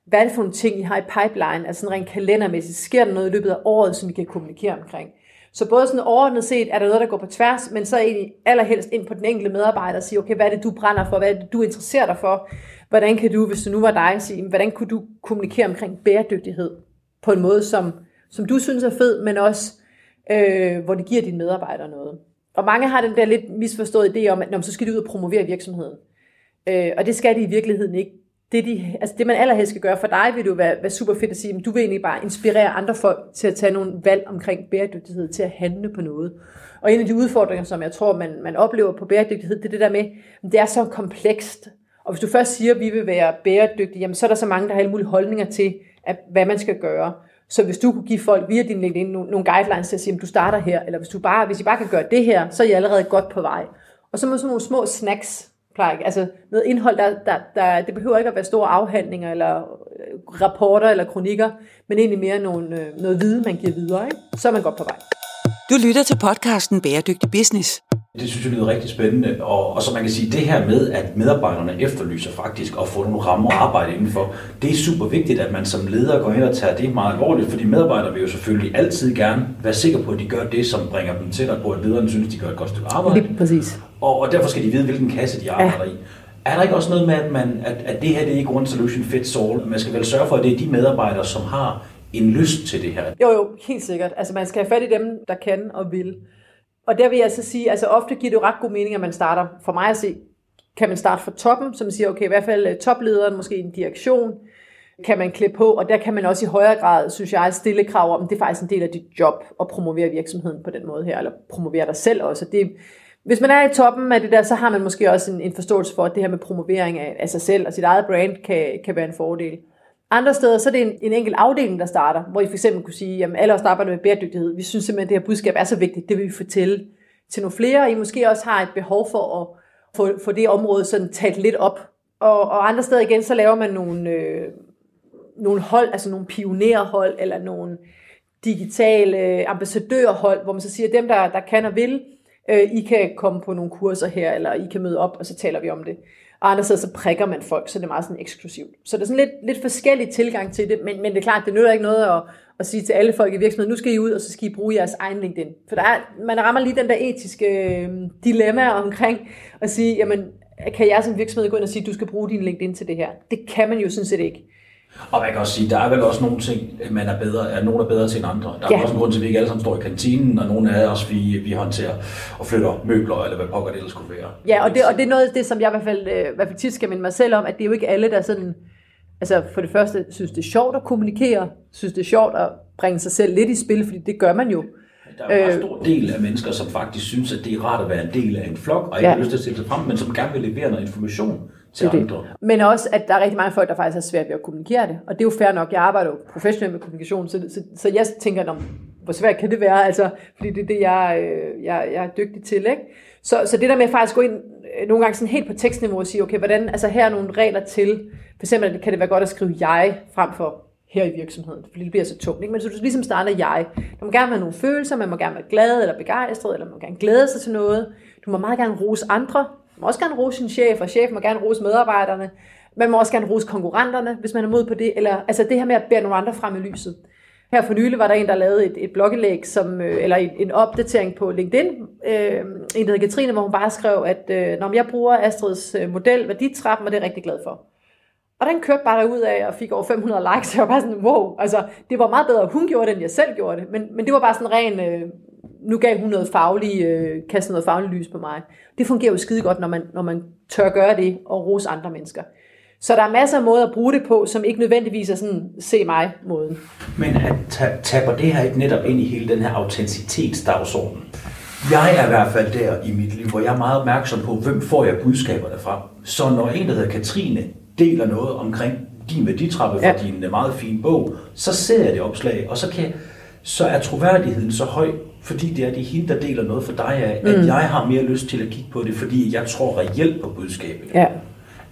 Hvad er det for nogle ting, I har i pipeline? Altså rent kalendermæssigt, sker der noget i løbet af året, som I kan kommunikere omkring? Så både sådan overordnet set er der noget, der går på tværs, men så egentlig allerhelst ind på den enkelte medarbejder og sige, okay, hvad er det, du brænder for? Hvad er det, du interesserer dig for? Hvordan kan du, hvis du nu var dig, sige, hvordan kunne du kommunikere omkring bæredygtighed på en måde, som, som du synes er fed, men også øh, hvor det giver dine medarbejdere noget. Og mange har den der lidt misforstået idé om, at når, så skal de ud og promovere virksomheden. Øh, og det skal de i virkeligheden ikke det, de, altså det man allerhelst skal gøre for dig, vil jo være, være super fedt at sige, at du vil egentlig bare inspirere andre folk til at tage nogle valg omkring bæredygtighed, til at handle på noget. Og en af de udfordringer, som jeg tror, man, man oplever på bæredygtighed, det er det der med, at det er så komplekst. Og hvis du først siger, at vi vil være bæredygtige, jamen så er der så mange, der har alle mulige holdninger til, at, hvad man skal gøre. Så hvis du kunne give folk via din LinkedIn nogle, guidelines til at sige, at du starter her, eller hvis, du bare, hvis I bare kan gøre det her, så er I allerede godt på vej. Og så må sådan nogle små snacks, plejer altså noget indhold, der, der, der, det behøver ikke at være store afhandlinger, eller øh, rapporter, eller kronikker, men egentlig mere nogle, øh, noget viden, man giver videre, ikke? så er man godt på vej. Du lytter til podcasten Bæredygtig Business. Det synes jeg lyder rigtig spændende, og, og så man kan sige, det her med, at medarbejderne efterlyser faktisk at få nogle rammer at arbejde indenfor, det er super vigtigt, at man som leder går hen og tager det meget alvorligt, fordi medarbejdere vil jo selvfølgelig altid gerne være sikre på, at de gør det, som bringer dem tættere på, at lederen synes, de gør et godt stykke arbejde. Lige præcis. Og, og derfor skal de vide, hvilken kasse de arbejder ja. i. Er der ikke også noget med, at, man, at, at det her det er ikke one solution fits all? Man skal vel sørge for, at det er de medarbejdere, som har en lyst til det her. Jo, jo, helt sikkert. Altså man skal have fat i dem, der kan og vil. Og der vil jeg så sige, altså ofte giver det jo ret god mening, at man starter, for mig at se, kan man starte fra toppen, som siger, okay, i hvert fald øh, toplederen, måske en direktion, kan man klippe på, og der kan man også i højere grad, synes jeg, stille krav om, det er faktisk en del af dit job at promovere virksomheden på den måde her, eller promovere dig selv også. Det, hvis man er i toppen af det der, så har man måske også en, en forståelse for, at det her med promovering af, af sig selv og sit eget brand kan, kan være en fordel. Andre steder, så er det en, en enkelt afdeling, der starter, hvor I for eksempel kunne sige, at alle os, der arbejder med bæredygtighed, vi synes simpelthen, at det her budskab er så vigtigt, det vil vi fortælle til nogle flere, og I måske også har et behov for at få, få det område sådan talt lidt op. Og, og andre steder igen, så laver man nogle, øh, nogle hold, altså nogle pionerhold, eller nogle digitale ambassadørhold, hvor man så siger, at dem, der, der kan og vil, øh, I kan komme på nogle kurser her, eller I kan møde op, og så taler vi om det. Og andre steder, så prikker man folk, så det er meget sådan eksklusivt. Så det er sådan lidt, lidt forskellig tilgang til det, men, men det er klart, det nytter ikke noget at, at sige til alle folk i virksomheden, nu skal I ud, og så skal I bruge jeres egen LinkedIn. For der er, man rammer lige den der etiske øh, dilemma omkring at sige, jamen, kan jeg som virksomhed gå ind og sige, du skal bruge din LinkedIn til det her? Det kan man jo sådan set ikke. Og man kan også sige, der er vel også nogle ting, man er bedre, er nogen er bedre til end andre. Der er ja. også en grund til, at vi ikke alle sammen står i kantinen, og nogle af os, vi, vi håndterer og flytter møbler, eller hvad pokker det ellers kunne være. Ja, og det, og det er noget af det, som jeg i hvert fald, øh, i hvert fald tit skal minde mig selv om, at det er jo ikke alle, der sådan, altså for det første, synes det er sjovt at kommunikere, synes det er sjovt at bringe sig selv lidt i spil, fordi det gør man jo. Der er jo en øh, stor del af mennesker, som faktisk synes, at det er rart at være en del af en flok, og ikke ja. har lyst til at stille sig frem, men som gerne vil levere noget information til det andre. Men også, at der er rigtig mange folk, der faktisk har svært ved at kommunikere det. Og det er jo fair nok. Jeg arbejder jo professionelt med kommunikation, så, så, så jeg tænker, hvor svært kan det være? Altså, fordi det er det, jeg, øh, jeg, jeg er dygtig til. Ikke? Så, så det der med at faktisk gå ind øh, nogle gange sådan helt på tekstniveau og sige, okay, hvordan, altså her er nogle regler til, for eksempel kan det være godt at skrive jeg frem for her i virksomheden, fordi det bliver så tungt. Ikke? Men så du ligesom starter jeg. Der må gerne være nogle følelser, man må gerne være glad eller begejstret, eller man må gerne glæde sig til noget. Du må meget gerne rose andre, man må også gerne rose sin chef, og chef må gerne rose medarbejderne. Man må også gerne rose konkurrenterne, hvis man er mod på det. Eller, altså det her med at bære nogle andre frem i lyset. Her for nylig var der en, der lavede et, et blogindlæg, som, øh, eller en, en opdatering på LinkedIn. Øh, en, der hedder Katrine, hvor hun bare skrev, at øh, når jeg bruger Astrids øh, model, værditrappen, og det er jeg rigtig glad for. Og den kørte bare derud af og fik over 500 likes. Jeg var bare sådan, wow, altså det var meget bedre, hun gjorde det, end jeg selv gjorde det. Men, men det var bare sådan ren, øh, nu gav hun noget faglig, øh, kastet noget fagligt lys på mig. Det fungerer jo skide godt, når man, når man tør gøre det og rose andre mennesker. Så der er masser af måder at bruge det på, som ikke nødvendigvis er sådan, se mig-måden. Men at taber det her ikke netop ind i hele den her autenticitetsdagsorden? Jeg er i hvert fald der i mit liv, hvor jeg er meget opmærksom på, hvem får jeg budskaber derfra. Så når en, der hedder Katrine, deler noget omkring din værditrappe fra ja. din meget fine bog, så ser jeg det opslag, og så, kan, så er troværdigheden så høj, fordi det er det hende, der deler noget for dig af, mm. at jeg har mere lyst til at kigge på det, fordi jeg tror reelt på budskabet. Ja.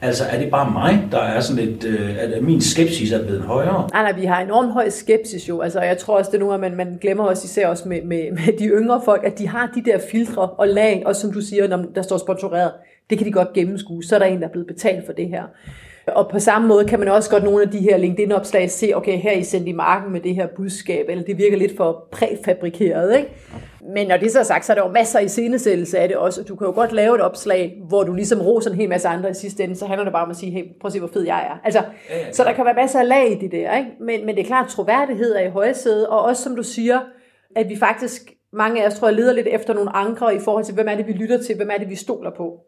Altså er det bare mig, der er sådan lidt, øh, at min skepsis er blevet højere? Nej, nej, vi har enormt høj skepsis jo. Altså jeg tror også, det er nogle, man, man glemmer også især også med, med, med de yngre folk, at de har de der filtre og lag, og som du siger, når der står sponsoreret, det kan de godt gennemskue. Så er der en, der er blevet betalt for det her. Og på samme måde kan man også godt nogle af de her LinkedIn-opslag se, okay, her er I sendt i marken med det her budskab, eller det virker lidt for præfabrikeret, ikke? Men når det så er sagt, så er der jo masser i scenesættelse af det også. Du kan jo godt lave et opslag, hvor du ligesom roser en hel masse andre i sidste ende, så handler det bare om at sige, hey, prøv at se, hvor fed jeg er. Altså, ja, ja, ja. Så der kan være masser af lag i det der, ikke? Men, men det er klart, troværdighed er i højsæde, og også som du siger, at vi faktisk, mange af os tror jeg, leder lidt efter nogle andre i forhold til, hvem er det, vi lytter til, hvem er det, vi stoler på.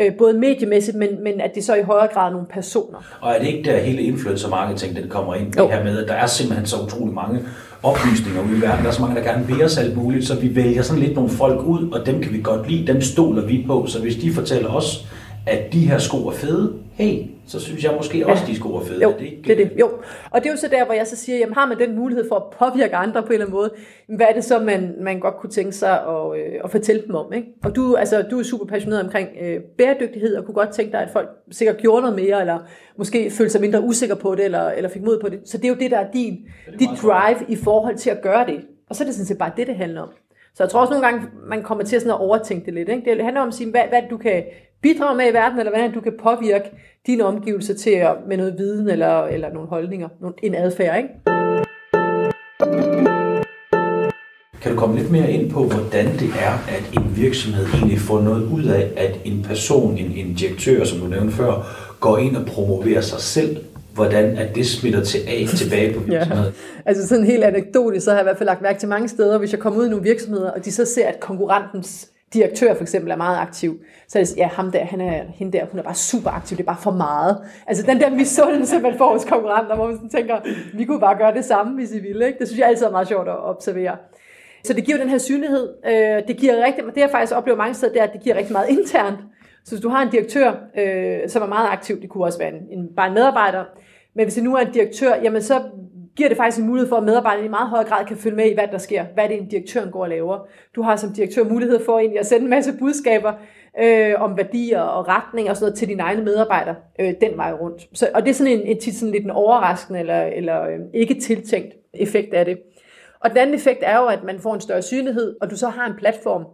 Øh, både mediemæssigt, men, men at det så i højere grad er nogle personer. Og er det ikke der hele influencer marketing, den kommer ind jo. det her med, at der er simpelthen så utrolig mange oplysninger ude i verden. Der er så mange, der gerne vil os alt muligt, så vi vælger sådan lidt nogle folk ud, og dem kan vi godt lide, dem stoler vi på. Så hvis de fortæller os, at de her sko er fede, hey, så synes jeg måske også, ja. de sko er fede. Jo, det, ikke? det er det. Jo. Og det er jo så der, hvor jeg så siger, jamen har man den mulighed for at påvirke andre på en eller anden måde, hvad er det så, man, man godt kunne tænke sig at, øh, at fortælle dem om? Ikke? Og du, altså, du er super passioneret omkring øh, bæredygtighed, og kunne godt tænke dig, at folk sikkert gjorde noget mere, eller måske følte sig mindre usikre på det, eller, eller fik mod på det. Så det er jo det, der er din, er dit drive i forhold til at gøre det. Og så er det sådan set bare det, det handler om. Så jeg tror også nogle gange, man kommer til sådan at overtænke det lidt. Ikke? Det handler om at sige, hvad, hvad du kan bidrage med i verden, eller hvordan du kan påvirke dine omgivelser til at, med noget viden eller, eller nogle holdninger, en adfærd. Ikke? Kan du komme lidt mere ind på, hvordan det er, at en virksomhed egentlig får noget ud af, at en person, en, en direktør, som du nævnte før, går ind og promoverer sig selv hvordan at det smitter til af tilbage på virksomheden. ja. Altså sådan helt anekdotisk, så har jeg i hvert fald lagt mærke til mange steder, hvis jeg kommer ud i nogle virksomheder, og de så ser, at konkurrentens direktør for eksempel er meget aktiv, så er det, ja, ham der, han er, hende der, hun er bare super aktiv, det er bare for meget. Altså den der misundelse, man får hos konkurrenter, hvor man sådan tænker, vi kunne bare gøre det samme, hvis I ville. Ikke? Det synes jeg altid er meget sjovt at observere. Så det giver den her synlighed. Øh, det giver rigtig, det jeg faktisk oplever mange steder, det er, at det giver rigtig meget internt. Så hvis du har en direktør, øh, som er meget aktiv, det kunne også være en, en, bare en medarbejder, men hvis det nu er en direktør, jamen så giver det faktisk en mulighed for, at medarbejderne i meget høj grad kan følge med i, hvad der sker. Hvad det, en direktøren går og laver. Du har som direktør mulighed for egentlig at sende en masse budskaber øh, om værdier og retning og sådan noget til dine egne medarbejdere øh, den vej rundt. Så, og det er sådan en, en tit sådan lidt en overraskende eller, eller øh, ikke tiltænkt effekt af det. Og den anden effekt er jo, at man får en større synlighed, og du så har en platform.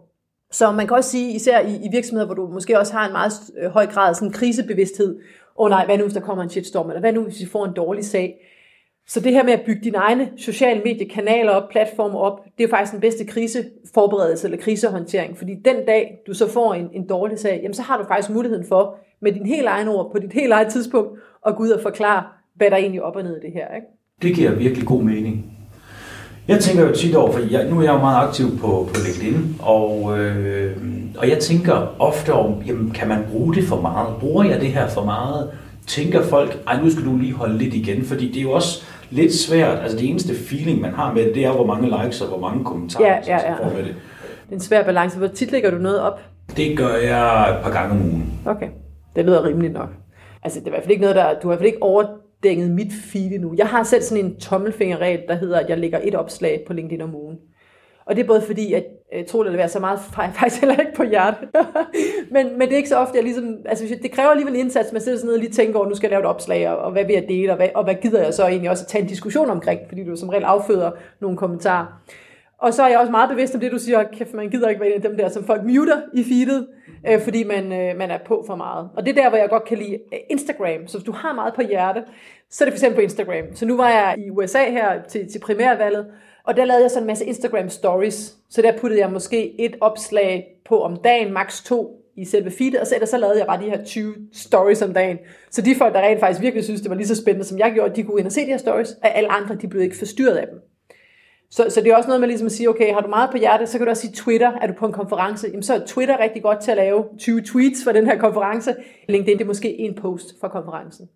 Så man kan også sige, især i, i virksomheder, hvor du måske også har en meget øh, høj grad sådan krisebevidsthed, åh oh nej, hvad nu hvis der kommer en shitstorm, eller hvad nu hvis vi får en dårlig sag, så det her med at bygge dine egne sociale mediekanaler op, platformer op, det er jo faktisk den bedste kriseforberedelse eller krisehåndtering. Fordi den dag, du så får en, en dårlig sag, jamen så har du faktisk muligheden for, med din helt egen ord, på dit helt eget tidspunkt, at gå ud og forklare, hvad der egentlig er op og ned i det her. Ikke? Det giver virkelig god mening. Jeg tænker jo tit over, for jeg, nu er jeg jo meget aktiv på, på LinkedIn, og, øh, og jeg tænker ofte om, jamen, kan man bruge det for meget? Bruger jeg det her for meget? Tænker folk, ej nu skal du lige holde lidt igen, fordi det er jo også lidt svært. Altså det eneste feeling, man har med det, det er, hvor mange likes og hvor mange kommentarer, ja, ja, ja. får med det. Det er en svær balance. Hvor tit lægger du noget op? Det gør jeg et par gange om ugen. Okay, det lyder rimeligt nok. Altså det er i hvert fald ikke noget, der... Du har i hvert fald ikke overdænget mit feed endnu. Jeg har selv sådan en tommelfingerregel, der hedder, at jeg lægger et opslag på LinkedIn om ugen. Og det er både fordi, at tro tror, det eller være så meget faktisk heller ikke på hjertet. men, men det er ikke så ofte, jeg ligesom, altså det kræver alligevel en indsats, man sidder sådan ned og lige tænker over, nu skal jeg lave et opslag, og, og hvad vil jeg dele, og hvad, og hvad gider jeg så egentlig også at tage en diskussion omkring, fordi du som regel afføder nogle kommentarer. Og så er jeg også meget bevidst om det, du siger, kæft, man gider ikke være en af dem der, som folk muter i feedet, øh, fordi man, øh, man er på for meget. Og det er der, hvor jeg godt kan lide øh, Instagram. Så hvis du har meget på hjerte, så er det for eksempel på Instagram. Så nu var jeg i USA her til, til primærvalget, og der lavede jeg sådan en masse Instagram stories. Så der puttede jeg måske et opslag på om dagen, maks to i selve feedet, og så, ellers så lavede jeg bare de her 20 stories om dagen. Så de folk, der rent faktisk virkelig synes, det var lige så spændende, som jeg gjorde, de kunne ind og se de her stories, og alle andre, de blev ikke forstyrret af dem. Så, så det er også noget med ligesom at sige, okay, har du meget på hjertet, så kan du også sige Twitter. Er du på en konference, jamen så er Twitter rigtig godt til at lave 20 tweets for den her konference. LinkedIn, det er måske en post for konferencen.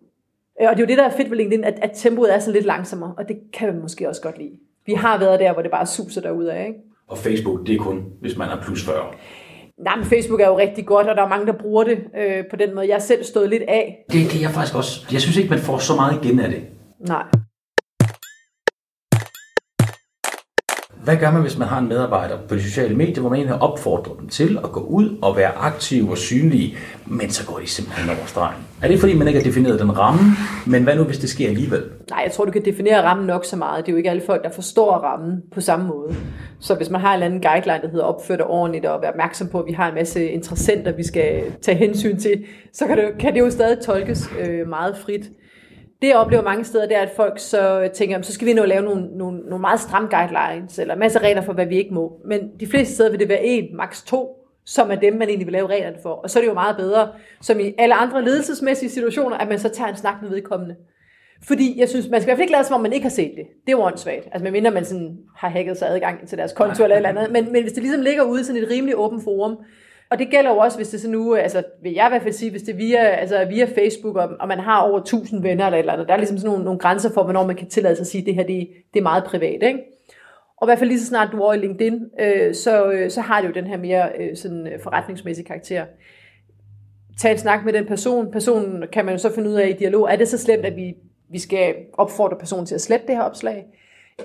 Øh, og det er jo det, der er fedt ved LinkedIn, at, at tempoet er så lidt langsommere, og det kan man måske også godt lide. Vi har været der, hvor det bare suser af, ikke? Og Facebook, det er kun, hvis man er plus 40. Nej, men Facebook er jo rigtig godt, og der er mange, der bruger det øh, på den måde. Jeg har selv stået lidt af. Det, det er jeg faktisk også. Jeg synes ikke, man får så meget igen af det. Nej. Hvad gør man, hvis man har en medarbejder på de sociale medier, hvor man egentlig opfordrer dem til at gå ud og være aktive og synlige, men så går de simpelthen over stregen? Er det fordi, man ikke har defineret den ramme, men hvad nu, hvis det sker alligevel? Nej, jeg tror, du kan definere rammen nok så meget. Det er jo ikke alle folk, der forstår rammen på samme måde. Så hvis man har en eller anden guideline, der hedder opfør ordentligt og være opmærksom på, at vi har en masse interessenter, vi skal tage hensyn til, så kan det, kan det jo stadig tolkes øh, meget frit det jeg oplever mange steder, det er, at folk så tænker, så skal vi nu lave nogle, nogle, nogle meget stramme guidelines, eller masser af regler for, hvad vi ikke må. Men de fleste steder vil det være en, maks to, som er dem, man egentlig vil lave reglerne for. Og så er det jo meget bedre, som i alle andre ledelsesmæssige situationer, at man så tager en snak med vedkommende. Fordi jeg synes, man skal i hvert fald ikke lade som om man ikke har set det. Det er jo åndssvagt. Altså medmindre man sådan har hacket sig adgang til deres konto eller eller andet. Men, men hvis det ligesom ligger ude i sådan et rimelig åbent forum, og det gælder jo også, hvis det så nu, øh, altså vil jeg i hvert fald sige, hvis det er via, altså via Facebook, og, og man har over 1000 venner eller et eller andet, der er ligesom sådan nogle, nogle grænser for, hvornår man kan tillade sig at sige, at det her det, det er meget privat. Ikke? Og i hvert fald lige så snart du er i LinkedIn, øh, så, øh, så har det jo den her mere øh, sådan, øh, forretningsmæssige karakter. Tag en snak med den person. Personen kan man jo så finde ud af i dialog, er det så slemt, at vi, vi skal opfordre personen til at slette det her opslag?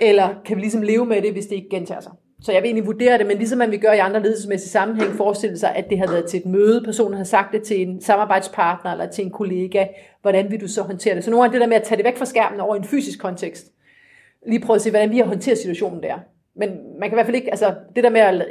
Eller kan vi ligesom leve med det, hvis det ikke gentager sig? Så jeg vil egentlig vurdere det, men ligesom man vil gøre i andre ledelsesmæssige sammenhæng, forestille sig, at det har været til et møde, personen har sagt det til en samarbejdspartner eller til en kollega, hvordan vil du så håndtere det? Så nogle af det der med at tage det væk fra skærmen over i en fysisk kontekst, lige prøve at se, hvordan vi har håndteret situationen der. Men man kan i hvert fald ikke, altså det der med at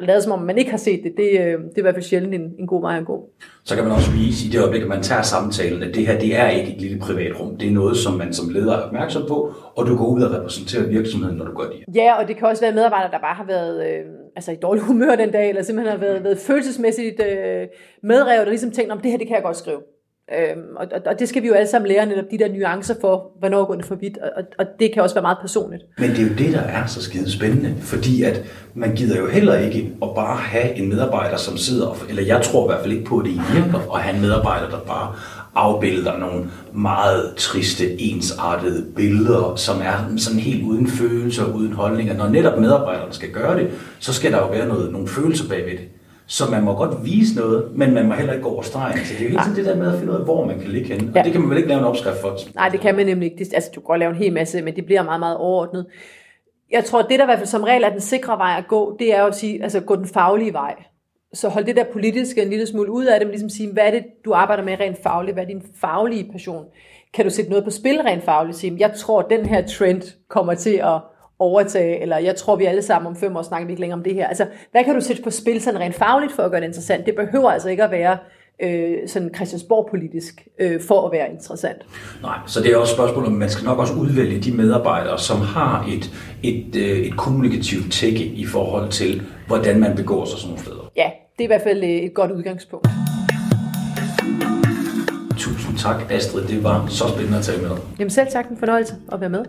lade som om man ikke har set det, det, øh, det er i hvert fald sjældent en, en god vej at gå. Så kan man også vise i det øjeblik, at man tager samtalen, at det her det er ikke et lille privat rum. Det er noget, som man som leder er opmærksom på, og du går ud og repræsenterer virksomheden, når du gør det. Ja, og det kan også være medarbejdere, der bare har været øh, altså i dårlig humør den dag, eller simpelthen har været, været følelsesmæssigt øh, medrevet, og ligesom tænkt, om det her det kan jeg godt skrive. Øhm, og, og det skal vi jo alle sammen lære, netop de der nuancer for, hvornår går det for vidt, og, og det kan også være meget personligt. Men det er jo det, der er så skide spændende, fordi at man gider jo heller ikke at bare have en medarbejder, som sidder, eller jeg tror i hvert fald ikke på, at det virker, at have en medarbejder, der bare afbilder nogle meget triste, ensartede billeder, som er sådan helt uden følelser, uden holdninger. Når netop medarbejderne skal gøre det, så skal der jo være noget, nogle følelser bagved det. Så man må godt vise noget, men man må heller ikke gå over stregen. Så det er jo hele tiden det der med at finde ud af, hvor man kan ligge henne. Ja. Og det kan man vel ikke lave en opskrift for? Nej, det kan man nemlig ikke. Det, altså, du kan godt lave en hel masse, men det bliver meget, meget overordnet. Jeg tror, at det der i hvert fald som regel er den sikre vej at gå, det er jo at sige, altså gå den faglige vej. Så hold det der politiske en lille smule ud af det, men ligesom sige, hvad er det, du arbejder med rent fagligt? Hvad er din faglige passion? Kan du sætte noget på spil rent fagligt? Sige, jeg tror, at den her trend kommer til at overtage, eller jeg tror, vi alle sammen om fem år snakker vi ikke længere om det her. Altså, hvad kan du sætte på spil sådan rent fagligt for at gøre det interessant? Det behøver altså ikke at være øh, sådan Christiansborg-politisk øh, for at være interessant. Nej, så det er også et spørgsmål om, man skal nok også udvælge de medarbejdere, som har et, et, øh, et kommunikativt tække i forhold til, hvordan man begår sig sådan nogle steder. Ja, det er i hvert fald øh, et godt udgangspunkt. Tusind tak, Astrid. Det var så spændende at tale med dig. Jamen selv tak en fornøjelse at være med.